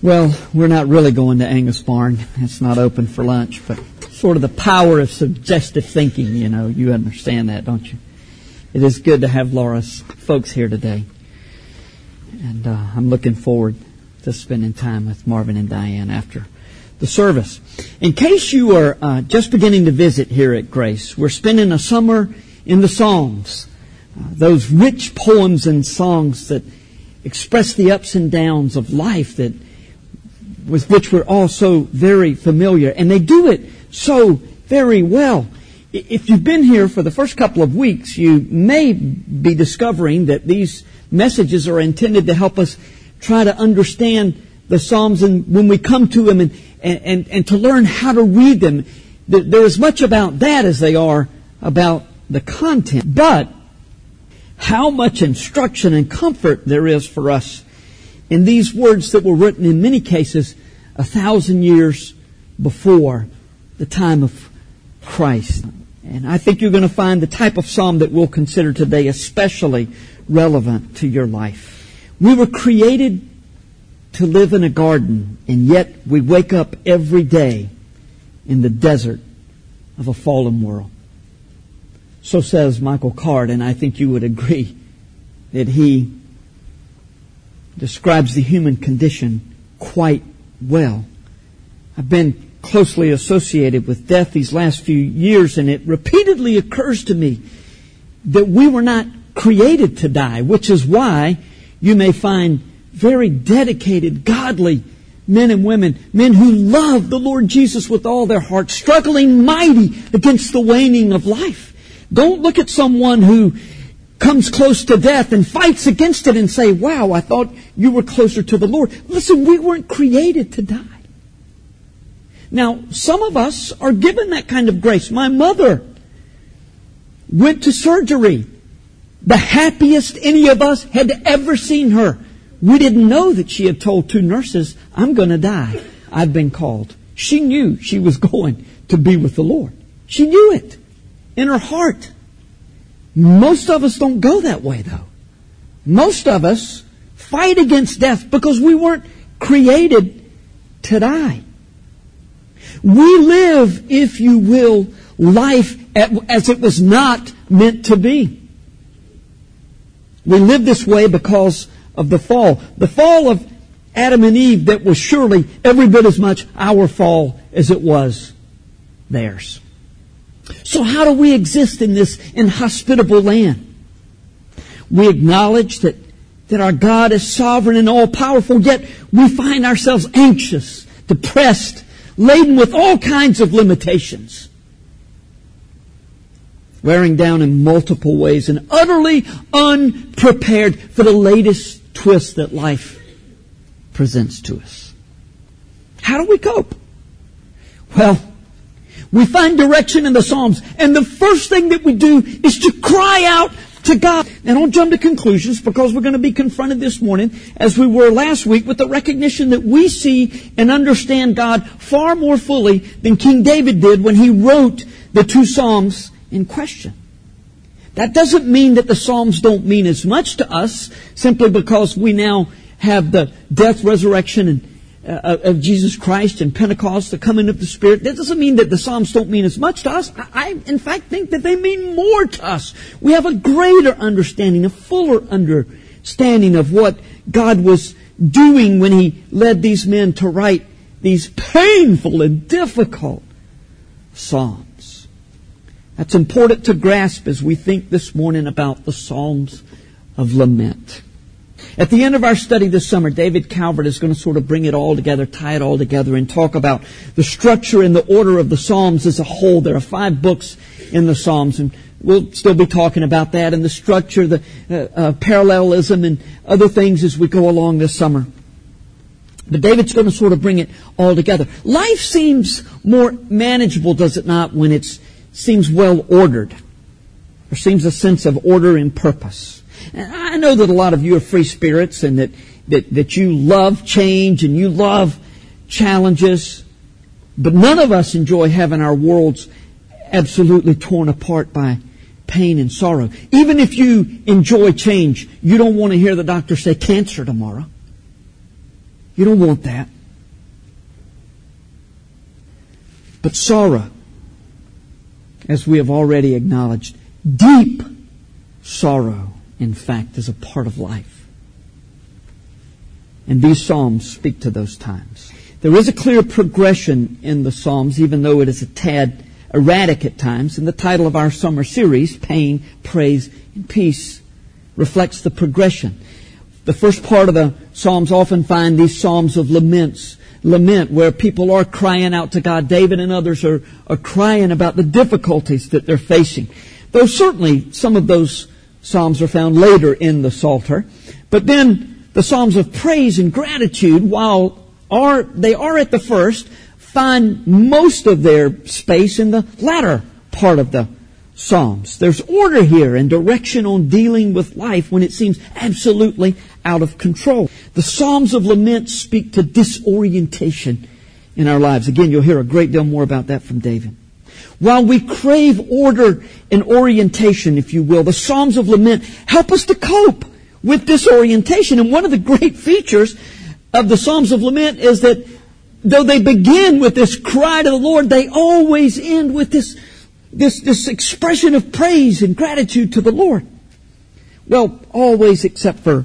Well, we're not really going to Angus Barn. It's not open for lunch, but sort of the power of suggestive thinking, you know, you understand that, don't you? It is good to have Laura's folks here today. And uh, I'm looking forward to spending time with Marvin and Diane after the service. In case you are uh, just beginning to visit here at Grace, we're spending a summer in the Psalms, uh, those rich poems and songs that express the ups and downs of life that with which we're all so very familiar. And they do it so very well. If you've been here for the first couple of weeks, you may be discovering that these messages are intended to help us try to understand the Psalms and when we come to them and, and, and, to learn how to read them. They're as much about that as they are about the content. But how much instruction and comfort there is for us in these words that were written in many cases a thousand years before the time of Christ. And I think you're going to find the type of psalm that we'll consider today especially relevant to your life. We were created to live in a garden, and yet we wake up every day in the desert of a fallen world. So says Michael Card, and I think you would agree that he describes the human condition quite well. I've been closely associated with death these last few years, and it repeatedly occurs to me that we were not created to die, which is why you may find very dedicated, godly men and women, men who love the Lord Jesus with all their heart, struggling mighty against the waning of life. Don't look at someone who comes close to death and fights against it and say, wow, I thought you were closer to the Lord. Listen, we weren't created to die. Now, some of us are given that kind of grace. My mother went to surgery. The happiest any of us had ever seen her. We didn't know that she had told two nurses, I'm going to die. I've been called. She knew she was going to be with the Lord. She knew it in her heart. Most of us don't go that way though. Most of us fight against death because we weren't created to die. We live, if you will, life as it was not meant to be. We live this way because of the fall. The fall of Adam and Eve that was surely every bit as much our fall as it was theirs. So how do we exist in this inhospitable land? We acknowledge that, that our God is sovereign and all powerful, yet we find ourselves anxious, depressed, laden with all kinds of limitations. Wearing down in multiple ways and utterly unprepared for the latest twist that life presents to us. How do we cope? Well, we find direction in the Psalms, and the first thing that we do is to cry out to God. Now don't jump to conclusions because we're going to be confronted this morning, as we were last week, with the recognition that we see and understand God far more fully than King David did when he wrote the two Psalms in question. That doesn't mean that the Psalms don't mean as much to us simply because we now have the death, resurrection, and uh, of Jesus Christ and Pentecost, the coming of the Spirit. That doesn't mean that the Psalms don't mean as much to us. I, I, in fact, think that they mean more to us. We have a greater understanding, a fuller understanding of what God was doing when He led these men to write these painful and difficult Psalms. That's important to grasp as we think this morning about the Psalms of Lament. At the end of our study this summer, David Calvert is going to sort of bring it all together, tie it all together, and talk about the structure and the order of the Psalms as a whole. There are five books in the Psalms, and we'll still be talking about that and the structure, the uh, uh, parallelism, and other things as we go along this summer. But David's going to sort of bring it all together. Life seems more manageable, does it not, when it seems well ordered. There seems a sense of order and purpose. And know that a lot of you are free spirits and that, that, that you love change and you love challenges. But none of us enjoy having our worlds absolutely torn apart by pain and sorrow. Even if you enjoy change, you don't want to hear the doctor say cancer tomorrow. You don't want that. But sorrow, as we have already acknowledged, deep sorrow, in fact, is a part of life. And these Psalms speak to those times. There is a clear progression in the Psalms, even though it is a tad erratic at times. And the title of our summer series, Pain, Praise, and Peace, reflects the progression. The first part of the Psalms often find these Psalms of laments, lament where people are crying out to God. David and others are, are crying about the difficulties that they're facing. Though certainly some of those Psalms are found later in the Psalter. But then the Psalms of praise and gratitude, while are, they are at the first, find most of their space in the latter part of the Psalms. There's order here and direction on dealing with life when it seems absolutely out of control. The Psalms of Lament speak to disorientation in our lives. Again, you'll hear a great deal more about that from David. While we crave order and orientation, if you will, the Psalms of Lament help us to cope with disorientation. And one of the great features of the Psalms of Lament is that though they begin with this cry to the Lord, they always end with this this, this expression of praise and gratitude to the Lord. Well, always except for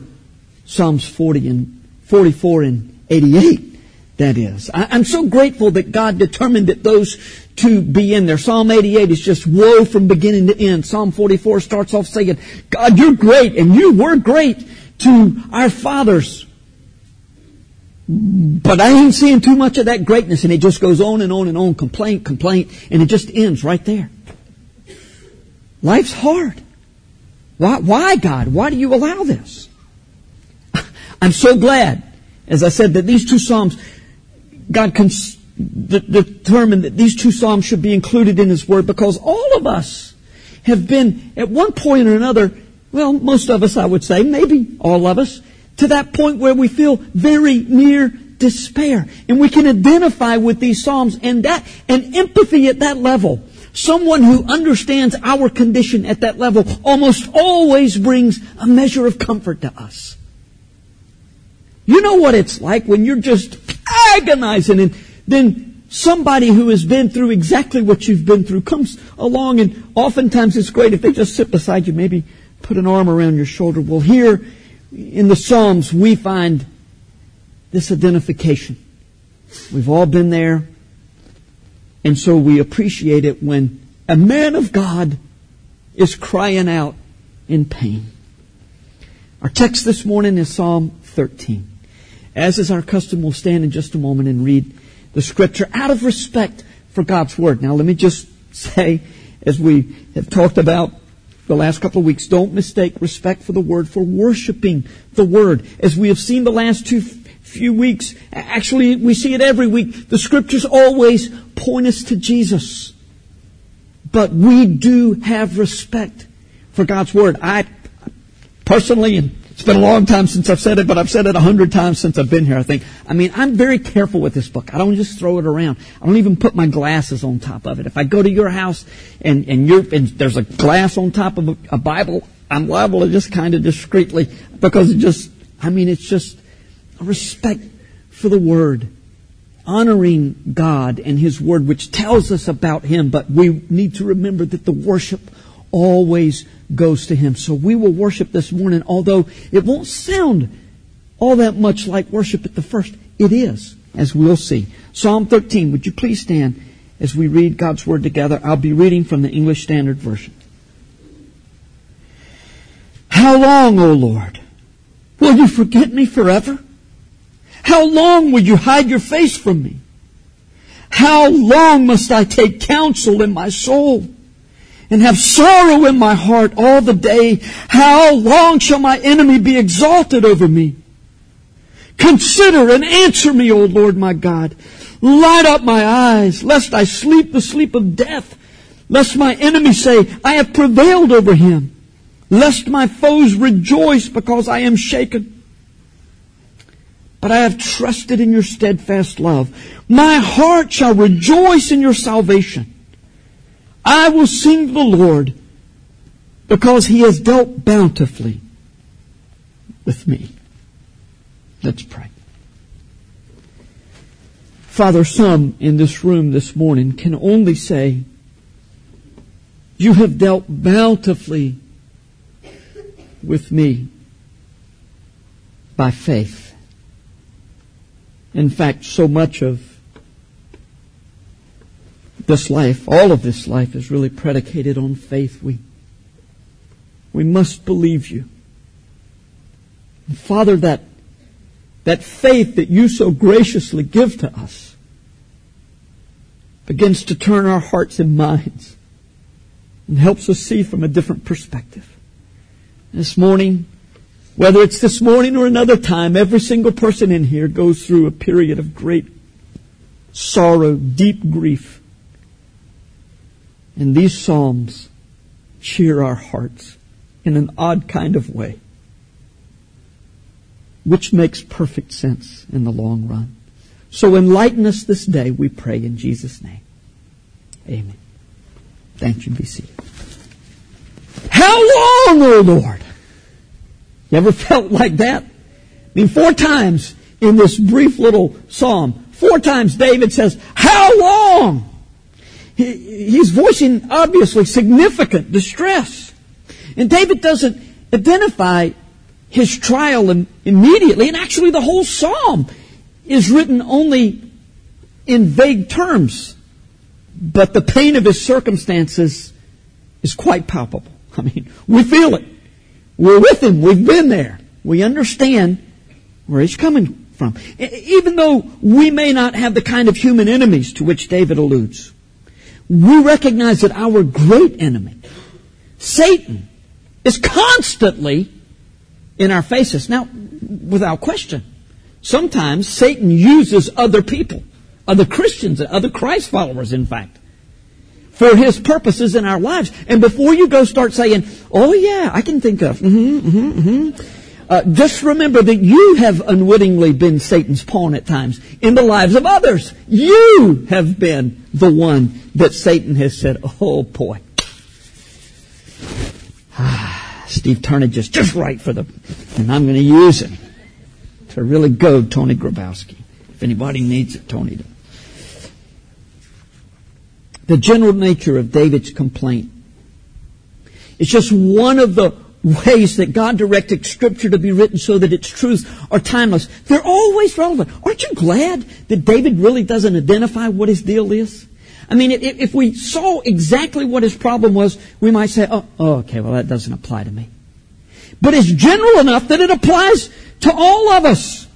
Psalms 40 and 44 and 88. That is. I, am so grateful that God determined that those to be in there. Psalm 88 is just woe from beginning to end. Psalm 44 starts off saying, God, you're great and you were great to our fathers. But I ain't seeing too much of that greatness and it just goes on and on and on, complaint, complaint, and it just ends right there. Life's hard. Why, why God? Why do you allow this? I'm so glad, as I said, that these two Psalms, God cons- determined that these two Psalms should be included in His Word because all of us have been at one point or another, well, most of us I would say, maybe all of us, to that point where we feel very near despair. And we can identify with these Psalms and that, and empathy at that level. Someone who understands our condition at that level almost always brings a measure of comfort to us. You know what it's like when you're just agonizing and then somebody who has been through exactly what you've been through comes along and oftentimes it's great if they just sit beside you, maybe put an arm around your shoulder. Well, here in the Psalms, we find this identification. We've all been there. And so we appreciate it when a man of God is crying out in pain. Our text this morning is Psalm 13. As is our custom, we'll stand in just a moment and read the scripture out of respect for God's Word. Now let me just say, as we have talked about the last couple of weeks. Don't mistake respect for the Word for worshiping the Word. As we have seen the last two few weeks, actually we see it every week, the Scriptures always point us to Jesus. But we do have respect for God's Word. I personally, and it's been a long time since I've said it, but I've said it a hundred times since I've been here, I think. I mean, I'm very careful with this book. I don't just throw it around. I don't even put my glasses on top of it. If I go to your house and, and, and there's a glass on top of a, a Bible, I'm liable to just kind of discreetly, because it just, I mean, it's just a respect for the Word. Honoring God and His Word, which tells us about Him, but we need to remember that the worship always goes to Him. So we will worship this morning, although it won't sound all that much like worship at the first. It is, as we'll see. Psalm 13, would you please stand as we read God's Word together? I'll be reading from the English Standard Version. How long, O Lord, will you forget me forever? How long will you hide your face from me? How long must I take counsel in my soul? And have sorrow in my heart all the day. How long shall my enemy be exalted over me? Consider and answer me, O Lord my God. Light up my eyes, lest I sleep the sleep of death, lest my enemy say, I have prevailed over him, lest my foes rejoice because I am shaken. But I have trusted in your steadfast love. My heart shall rejoice in your salvation. I will sing to the Lord because he has dealt bountifully with me. Let's pray. Father, some in this room this morning can only say, You have dealt bountifully with me by faith. In fact, so much of this life, all of this life is really predicated on faith. We, we must believe you. And Father, that that faith that you so graciously give to us begins to turn our hearts and minds and helps us see from a different perspective. This morning, whether it's this morning or another time, every single person in here goes through a period of great sorrow, deep grief. And these Psalms cheer our hearts in an odd kind of way which makes perfect sense in the long run. So enlighten us this day, we pray in Jesus' name. Amen. Thank you. Be seated. How long, O oh Lord? You ever felt like that? I mean, four times in this brief little psalm, four times David says, How long? He, he's voicing obviously significant distress. And David doesn't identify his trial immediately, and actually the whole psalm is written only in vague terms. But the pain of his circumstances is quite palpable. I mean, we feel it. We're with him. We've been there. We understand where he's coming from. Even though we may not have the kind of human enemies to which David alludes, we recognize that our great enemy, Satan, is constantly in our faces. Now, without question, sometimes Satan uses other people, other Christians, other Christ followers, in fact, for his purposes in our lives. And before you go start saying, oh yeah, I can think of, mm-hmm, mm-hmm, mm-hmm. Uh, just remember that you have unwittingly been Satan's pawn at times in the lives of others. You have been the one that Satan has said, oh boy. Ah. Steve Turnage is just right for the, and I'm going to use him to really goad Tony Grabowski. If anybody needs it, Tony does. The general nature of David's complaint is just one of the ways that God directed Scripture to be written so that its truths are timeless. They're always relevant. Aren't you glad that David really doesn't identify what his deal is? I mean, if, if we saw exactly what his problem was, we might say, oh, oh, okay, well, that doesn't apply to me. But it's general enough that it applies to all of us.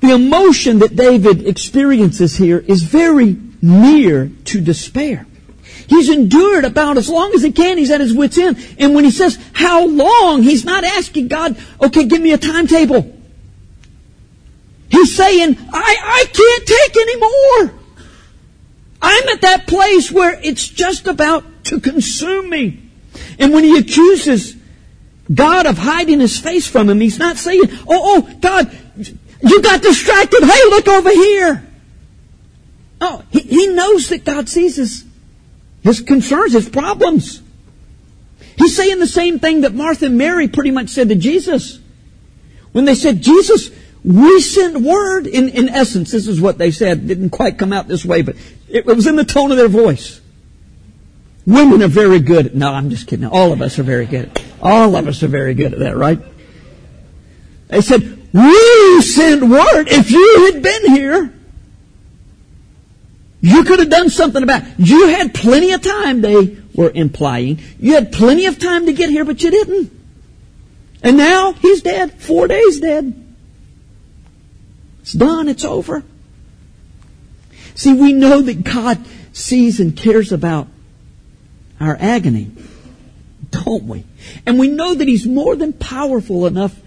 The emotion that David experiences here is very near to despair. He's endured about as long as he can. He's at his wit's end. And when he says, how long, he's not asking God, okay, give me a timetable. He's saying, I, I can't take anymore. I'm at that place where it's just about to consume me. And when he accuses God of hiding his face from him, he's not saying, oh, oh, God, you got distracted. Hey, look over here. Oh, he, he knows that God sees his, his concerns, his problems. He's saying the same thing that Martha and Mary pretty much said to Jesus. When they said, Jesus, we sent word, in, in essence, this is what they said, didn't quite come out this way, but it, was in the tone of their voice. Women are very good at, no, I'm just kidding. All of us are very good all of us are very good at that, right? They said, we sent word. If you had been here, you could have done something about it. You had plenty of time, they were implying. You had plenty of time to get here, but you didn't. And now he's dead. Four days dead. It's done. It's over. See, we know that God sees and cares about our agony, don't we? And we know that He's more than powerful enough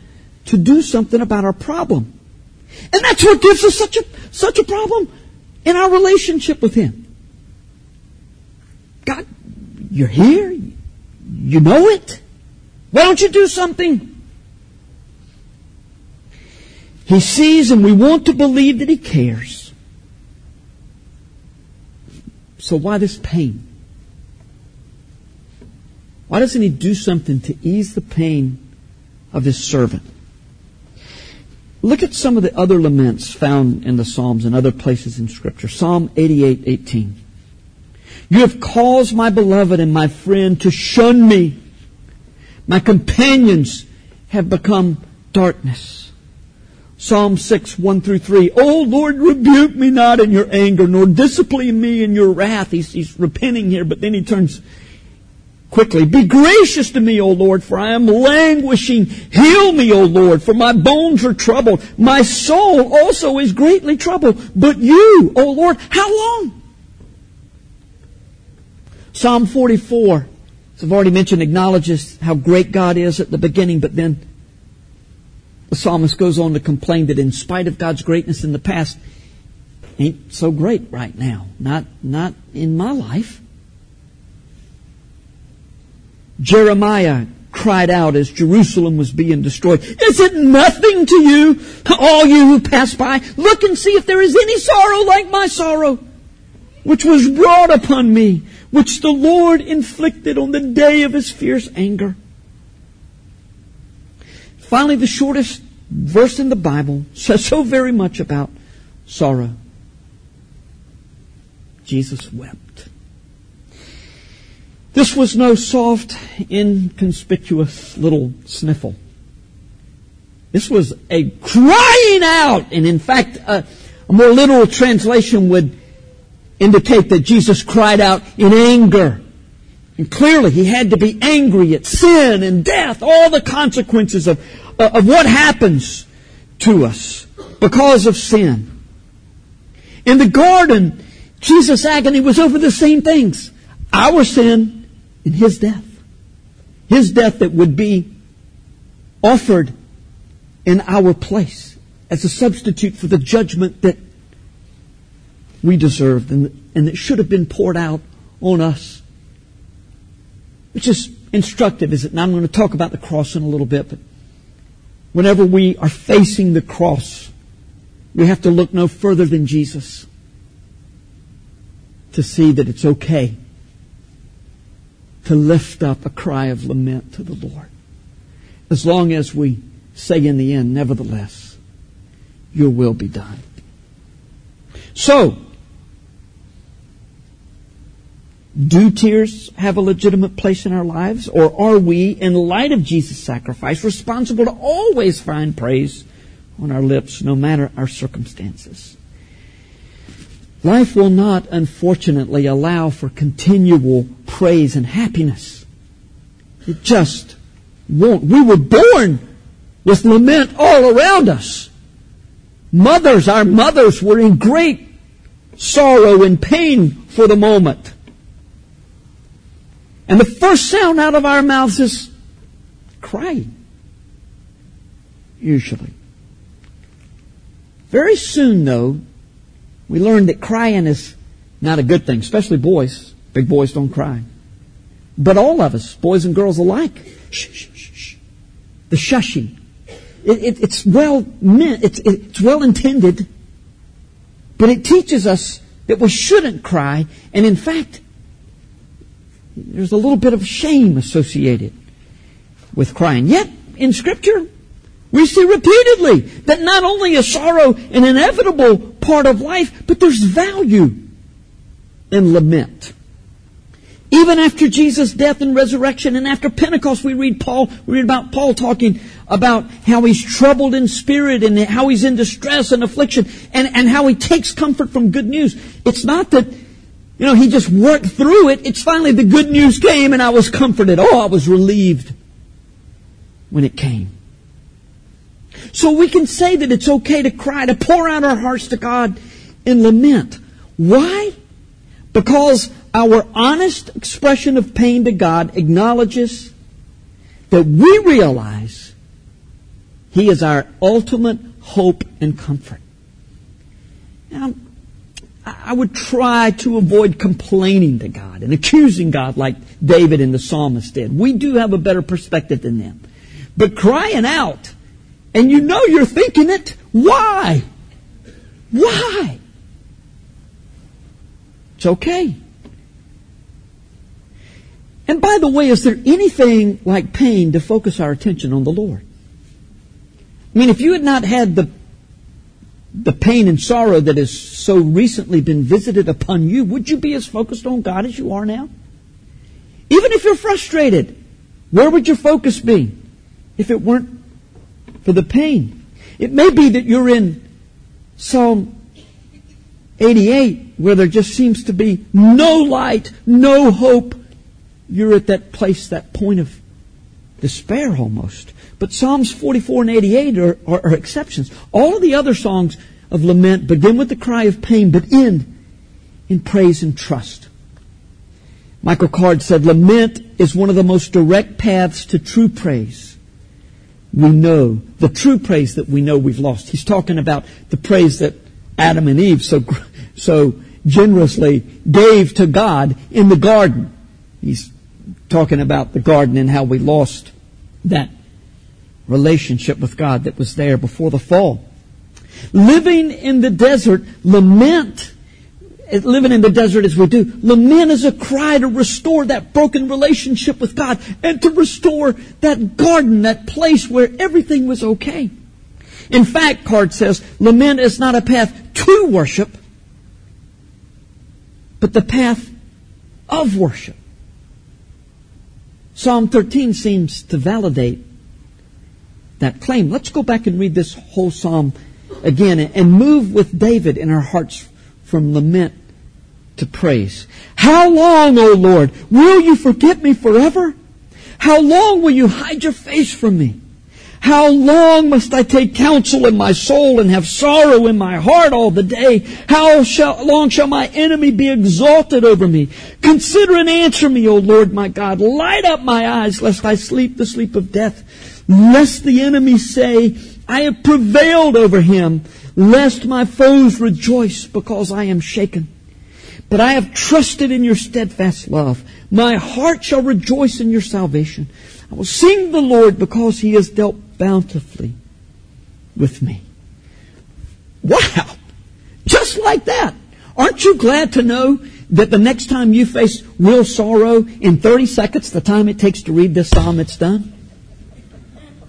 to do something about our problem. And that's what gives us such a, such a problem in our relationship with Him. God, you're here. You know it. Why don't you do something? He sees and we want to believe that He cares. So why this pain? Why doesn't He do something to ease the pain of His servant? Look at some of the other laments found in the Psalms and other places in Scripture. Psalm 88, 18. You have caused my beloved and my friend to shun me. My companions have become darkness. Psalm 6, 1 through 3. Oh Lord, rebuke me not in your anger, nor discipline me in your wrath. He's, he's repenting here, but then he turns quickly. Be gracious to me, O Lord, for I am languishing. Heal me, O Lord, for my bones are troubled. My soul also is greatly troubled. But you, O Lord, how long? Psalm 44, as I've already mentioned, acknowledges how great God is at the beginning, but then the psalmist goes on to complain that in spite of God's greatness in the past, ain't so great right now. Not, not in my life. Jeremiah cried out as Jerusalem was being destroyed. Is it nothing to you, all you who pass by? Look and see if there is any sorrow like my sorrow, which was brought upon me, which the Lord inflicted on the day of his fierce anger. Finally, the shortest verse in the Bible says so very much about sorrow. Jesus wept. This was no soft, inconspicuous little sniffle. This was a crying out, and in fact, a, a more literal translation would indicate that Jesus cried out in anger. And clearly he had to be angry at sin and death, all the consequences of, of what happens to us because of sin. In the garden, Jesus' agony was over the same things. Our sin and His death. His death that would be offered in our place as a substitute for the judgment that we deserved and, and that should have been poured out on us. Which is instructive, is it? Now I'm going to talk about the cross in a little bit, but whenever we are facing the cross, we have to look no further than Jesus to see that it's okay to lift up a cry of lament to the Lord. As long as we say in the end, nevertheless, your will be done. So, do tears have a legitimate place in our lives? Or are we, in light of Jesus' sacrifice, responsible to always find praise on our lips, no matter our circumstances? Life will not, unfortunately, allow for continual praise and happiness. It just won't. We were born with lament all around us. Mothers, our mothers were in great sorrow and pain for the moment. And the first sound out of our mouths is crying. Usually. Very soon, though, we learn that crying is not a good thing, especially boys. Big boys don't cry. But all of us, boys and girls alike, shh, shh, shh, shh. The shushing. It, it, it's well meant, it's, it's well intended, but it teaches us that we shouldn't cry, and in fact, there's a little bit of shame associated with crying. Yet, in Scripture, we see repeatedly that not only is sorrow an inevitable part of life, but there's value in lament. Even after Jesus' death and resurrection and after Pentecost, we read Paul, we read about Paul talking about how he's troubled in spirit and how he's in distress and affliction and, and how he takes comfort from good news. It's not that you know, he just worked through it. It's finally the good news came and I was comforted. Oh, I was relieved when it came. So we can say that it's okay to cry, to pour out our hearts to God in lament. Why? Because our honest expression of pain to God acknowledges that we realize He is our ultimate hope and comfort. Now, I would try to avoid complaining to God and accusing God like David and the psalmist did. We do have a better perspective than them. But crying out, and you know you're thinking it, why? Why? It's okay. And by the way, is there anything like pain to focus our attention on the Lord? I mean, if you had not had the, the pain and sorrow that has so recently been visited upon you, would you be as focused on God as you are now? Even if you're frustrated, where would your focus be if it weren't for the pain? It may be that you're in Psalm 88 where there just seems to be no light, no hope. You're at that place, that point of despair almost. But Psalms 44 and 88 are, are, are exceptions. All of the other songs of lament begin with the cry of pain, but end in praise and trust. Michael Card said, lament is one of the most direct paths to true praise. We know, the true praise that we know we've lost. He's talking about the praise that Adam and Eve so, so generously gave to God in the garden. He's talking about the garden and how we lost that relationship with God that was there before the fall. Living in the desert, lament, living in the desert as we do, lament is a cry to restore that broken relationship with God and to restore that garden, that place where everything was okay. In fact, Card says, lament is not a path to worship, but the path of worship. Psalm 13 seems to validate that claim. Let's go back and read this whole psalm again and move with David in our hearts from lament to praise. How long, O Lord, will you forget me forever? How long will you hide your face from me? How long must I take counsel in my soul and have sorrow in my heart all the day? How shall, long shall my enemy be exalted over me? Consider and answer me, O Lord my God. Light up my eyes lest I sleep the sleep of death. Lest the enemy say, I have prevailed over him. Lest my foes rejoice because I am shaken. But I have trusted in your steadfast love. My heart shall rejoice in your salvation. I will sing the Lord because he has dealt bountifully with me. Wow! Just like that. Aren't you glad to know that the next time you face real sorrow, in 30 seconds, the time it takes to read this psalm, it's done?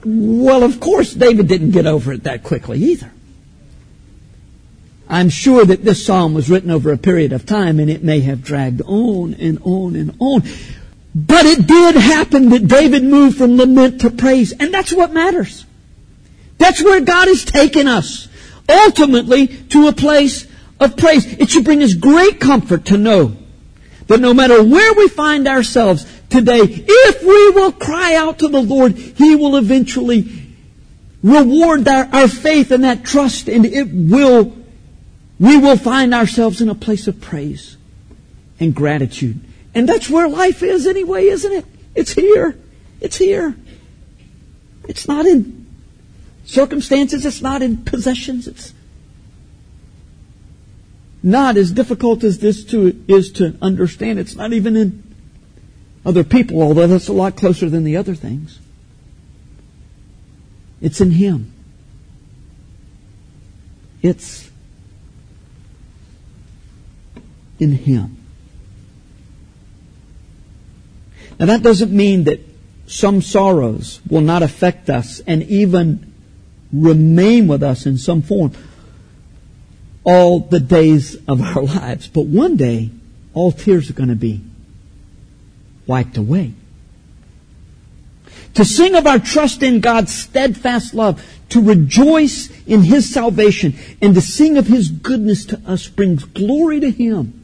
Well, of course, David didn't get over it that quickly either. I'm sure that this psalm was written over a period of time and it may have dragged on and on and on. But it did happen that David moved from lament to praise, and that's what matters. That's where God has taken us, ultimately to a place of praise. It should bring us great comfort to know that no matter where we find ourselves today, if we will cry out to the Lord, He will eventually reward our, our faith and that trust, and it will, we will find ourselves in a place of praise and gratitude. And that's where life is anyway, isn't it? It's here. It's here. It's not in circumstances. It's not in possessions. It's not as difficult as this to, is to understand. It's not even in other people, although that's a lot closer than the other things. It's in Him. It's in Him. Now that doesn't mean that some sorrows will not affect us and even remain with us in some form all the days of our lives. But one day, all tears are going to be wiped away. To sing of our trust in God's steadfast love, to rejoice in His salvation, and to sing of His goodness to us brings glory to Him.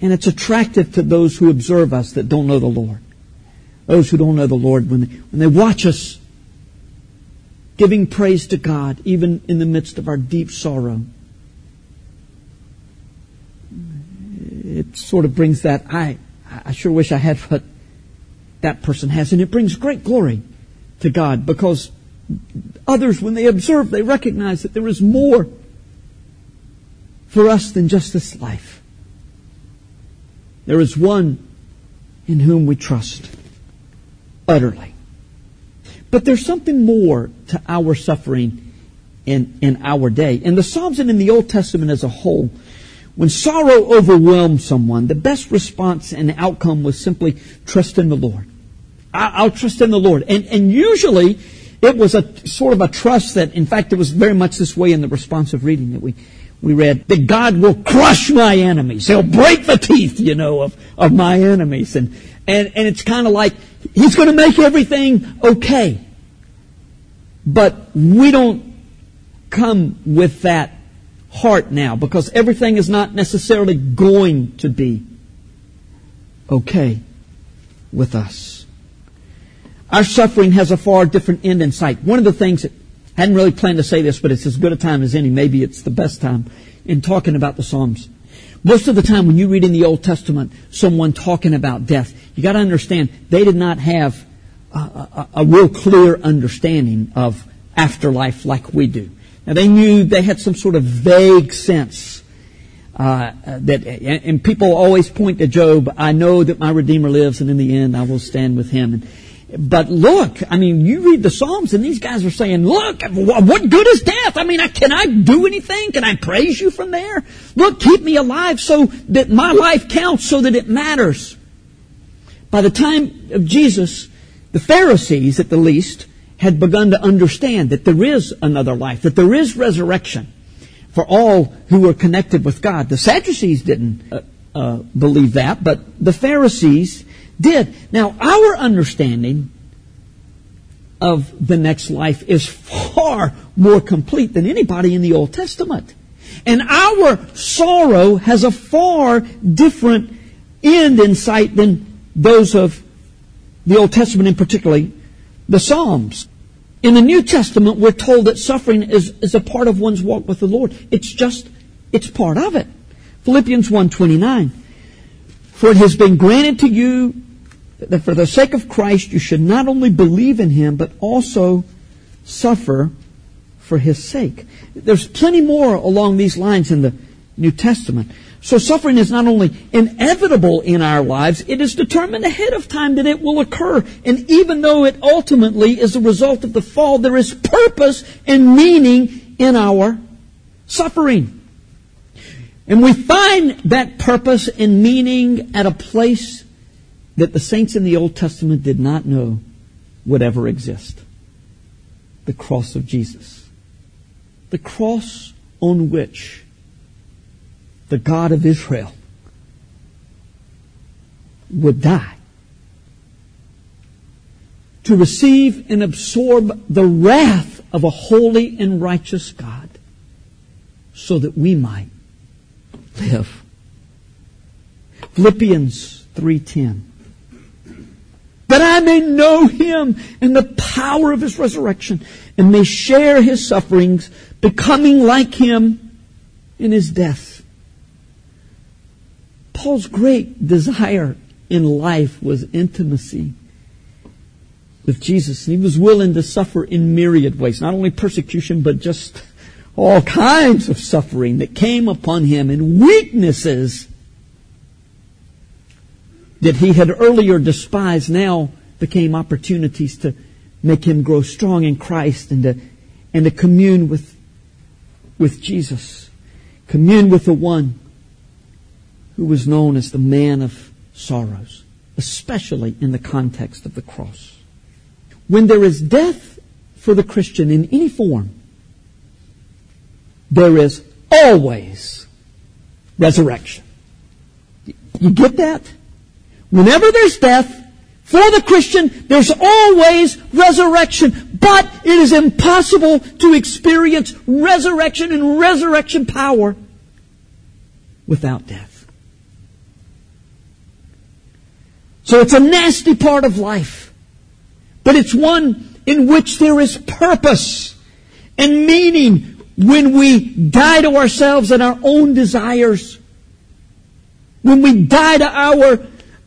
And it's attractive to those who observe us that don't know the Lord. Those who don't know the Lord, when they, when they watch us giving praise to God, even in the midst of our deep sorrow, it sort of brings that, I, I sure wish I had what that person has. And it brings great glory to God because others, when they observe, they recognize that there is more for us than just this life. There is one in whom we trust utterly. But there's something more to our suffering in, in our day. In the Psalms and in the Old Testament as a whole, when sorrow overwhelmed someone, the best response and outcome was simply trust in the Lord. I, will trust in the Lord. And, and usually it was a sort of a trust that, in fact, it was very much this way in the responsive reading that we, we read, that God will crush my enemies. He'll break the teeth, you know, of, of my enemies. And, and, and it's kind of like, He's going to make everything okay. But we don't come with that heart now because everything is not necessarily going to be okay with us. Our suffering has a far different end in sight. One of the things that I hadn't really planned to say this, but it's as good a time as any. Maybe it's the best time in talking about the Psalms. Most of the time when you read in the Old Testament someone talking about death, you gotta understand they did not have a, a, a real clear understanding of afterlife like we do. Now they knew they had some sort of vague sense uh, that, and people always point to Job. I know that my Redeemer lives, and in the end, I will stand with Him. And, but look, I mean, you read the Psalms, and these guys are saying, "Look, what good is death? I mean, I, can I do anything? Can I praise you from there? Look, keep me alive so that my life counts, so that it matters." By the time of Jesus, the Pharisees, at the least, had begun to understand that there is another life, that there is resurrection for all who were connected with God. The Sadducees didn't uh, uh, believe that, but the Pharisees did. Now, our understanding of the next life is far more complete than anybody in the Old Testament. And our sorrow has a far different end in sight than those of the Old Testament, and particularly the Psalms. In the New Testament, we're told that suffering is, is a part of one's walk with the Lord. It's just, it's part of it. Philippians 1.29 For it has been granted to you that for the sake of Christ you should not only believe in Him, but also suffer for His sake. There's plenty more along these lines in the New Testament. So suffering is not only inevitable in our lives, it is determined ahead of time that it will occur. And even though it ultimately is a result of the fall, there is purpose and meaning in our suffering. And we find that purpose and meaning at a place that the saints in the Old Testament did not know would ever exist. The cross of Jesus. The cross on which the God of Israel, would die to receive and absorb the wrath of a holy and righteous God so that we might live. Philippians 3:10 that I may know him and the power of his resurrection and may share his sufferings becoming like him in his death Paul's great desire in life was intimacy with Jesus. And he was willing to suffer in myriad ways, not only persecution, but just all kinds of suffering that came upon him and weaknesses that he had earlier despised now became opportunities to make him grow strong in Christ and to, and to commune with, with Jesus. Commune with the one who was known as the man of sorrows, especially in the context of the cross. When there is death for the Christian in any form, there is always resurrection. You get that? Whenever there's death, for the Christian, there's always resurrection. But it is impossible to experience resurrection and resurrection power without death. So it's a nasty part of life. But it's one in which there is purpose and meaning when we die to ourselves and our own desires. When we die to our,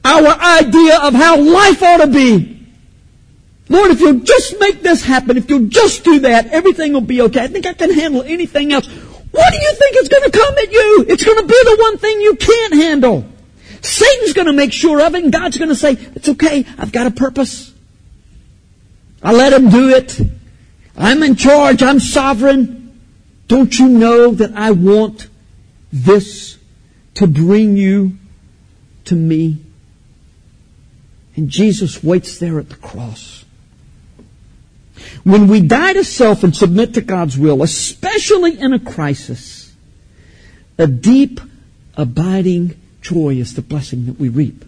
our idea of how life ought to be. Lord, if you'll just make this happen, if you'll just do that, everything will be okay. I think I can handle anything else. What do you think is going to come at you? It's going to be the one thing you can't handle. Satan's going to make sure of it, and God's going to say, It's okay, I've got a purpose. I let him do it. I'm in charge, I'm sovereign. Don't you know that I want this to bring you to me? And Jesus waits there at the cross. When we die to self and submit to God's will, especially in a crisis, a deep, abiding joy is the blessing that we reap.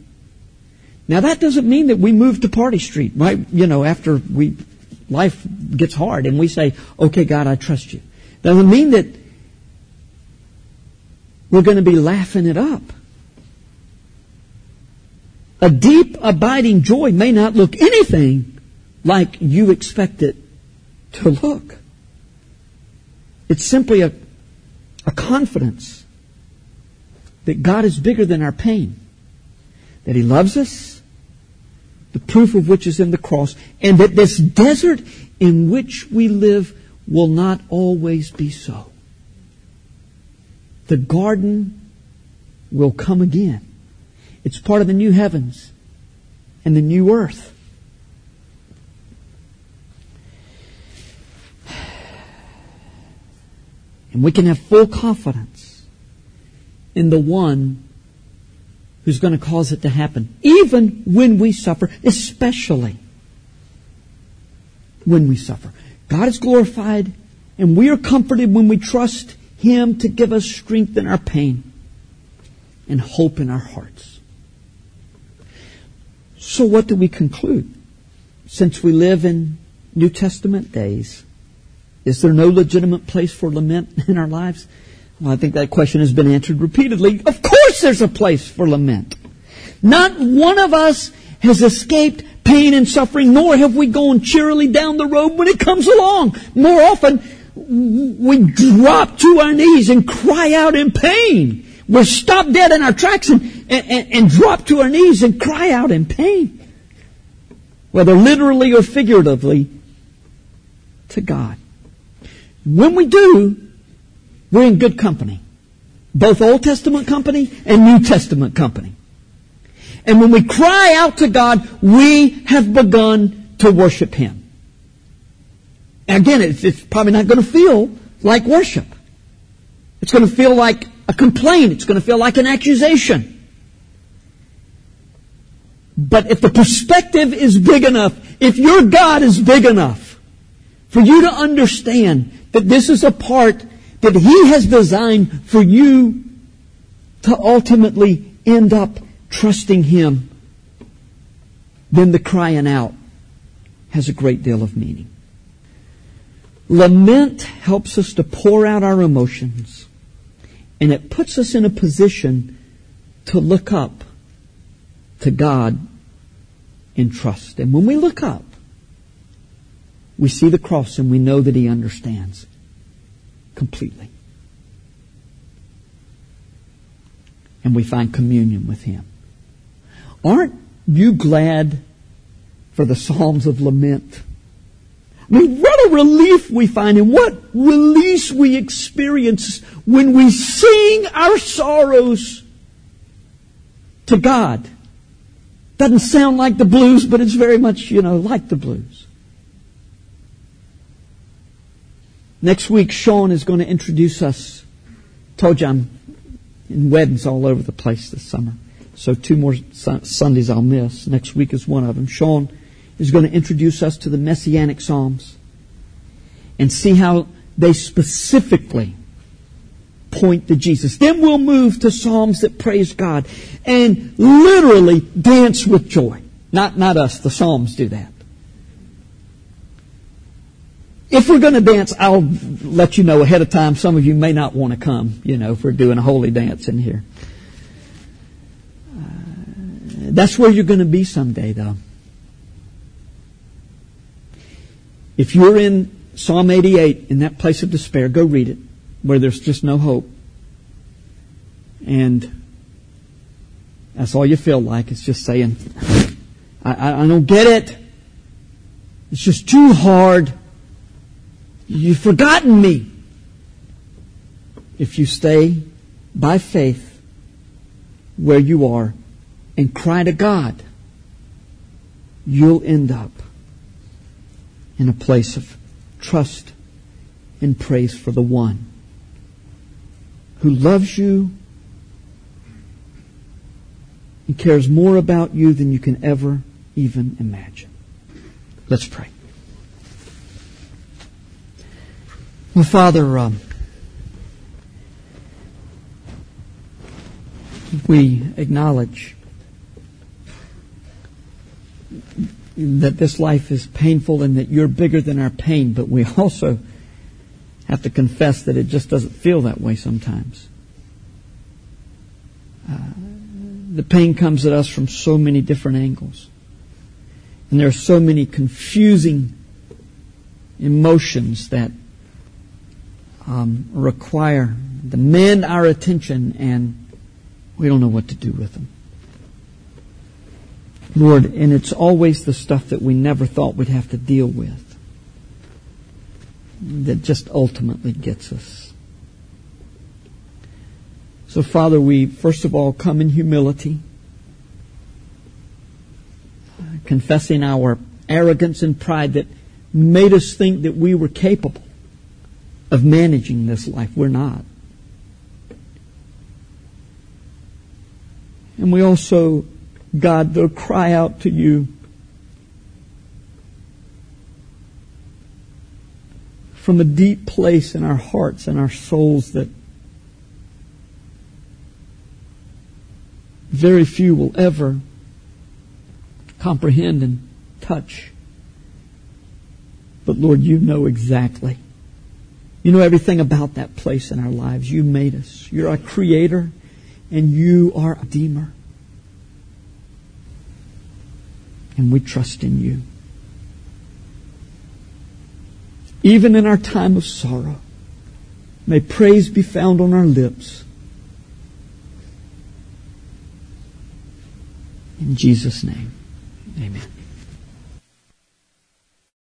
Now that doesn't mean that we move to Party Street, right? You know, after we, life gets hard and we say, okay, God, I trust you. Doesn't mean that we're going to be laughing it up. A deep, abiding joy may not look anything like you expect it to look. It's simply a, a confidence that God is bigger than our pain, that He loves us, the proof of which is in the cross, and that this desert in which we live will not always be so. The garden will come again. It's part of the new heavens and the new earth. And we can have full confidence in the one who's going to cause it to happen, even when we suffer, especially when we suffer. God is glorified, and we are comforted when we trust Him to give us strength in our pain and hope in our hearts. So what do we conclude? Since we live in New Testament days, is there no legitimate place for lament in our lives? Well, I think that question has been answered repeatedly. Of course there's a place for lament. Not one of us has escaped pain and suffering, nor have we gone cheerily down the road when it comes along. More often, we drop to our knees and cry out in pain. We're stopped dead in our tracks and, and, and drop to our knees and cry out in pain. Whether literally or figuratively, to God. When we do, we're in good company. Both Old Testament company and New Testament company. And when we cry out to God, we have begun to worship Him. again, it's, it's probably not going to feel like worship. It's going to feel like a complaint. It's going to feel like an accusation. But if the perspective is big enough, if your God is big enough for you to understand that this is a part that He has designed for you to ultimately end up trusting Him, then the crying out has a great deal of meaning. Lament helps us to pour out our emotions and it puts us in a position to look up to God in trust. And when we look up, we see the cross and we know that He understands completely. And we find communion with Him. Aren't you glad for the Psalms of Lament? What a relief we find and what release we experience when we sing our sorrows to God. Doesn't sound like the blues, but it's very much, you know, like the blues. Next week, Sean is going to introduce us. Told you I'm in weddings all over the place this summer. So two more Sundays I'll miss. Next week is one of them. Sean is going to introduce us to the Messianic Psalms and see how they specifically point to Jesus. Then we'll move to Psalms that praise God and literally dance with joy. Not, not us, the Psalms do that. If we're going to dance, I'll let you know ahead of time. Some of you may not want to come, you know, if we're doing a holy dance in here. Uh, that's where you're going to be someday, though. If you're in Psalm 88, in that place of despair, go read it, where there's just no hope. And that's all you feel like. It's just saying, I, I don't get it. It's just too hard. You've forgotten me. If you stay by faith where you are and cry to God, you'll end up in a place of trust and praise for the one who loves you and cares more about you than you can ever even imagine. Let's pray. Well, Father, um, we acknowledge that this life is painful and that you're bigger than our pain, but we also have to confess that it just doesn't feel that way sometimes. Uh, the pain comes at us from so many different angles. And there are so many confusing emotions that um, require, demand our attention, and we don't know what to do with them. Lord, and it's always the stuff that we never thought we'd have to deal with that just ultimately gets us. So, Father, we first of all come in humility, confessing our arrogance and pride that made us think that we were capable of managing this life. We're not. And we also, God, they'll cry out to you from a deep place in our hearts and our souls that very few will ever comprehend and touch. But Lord, you know exactly. You know everything about that place in our lives. You made us. You're our creator and you are a redeemer. And we trust in you. Even in our time of sorrow, may praise be found on our lips. In Jesus' name, amen.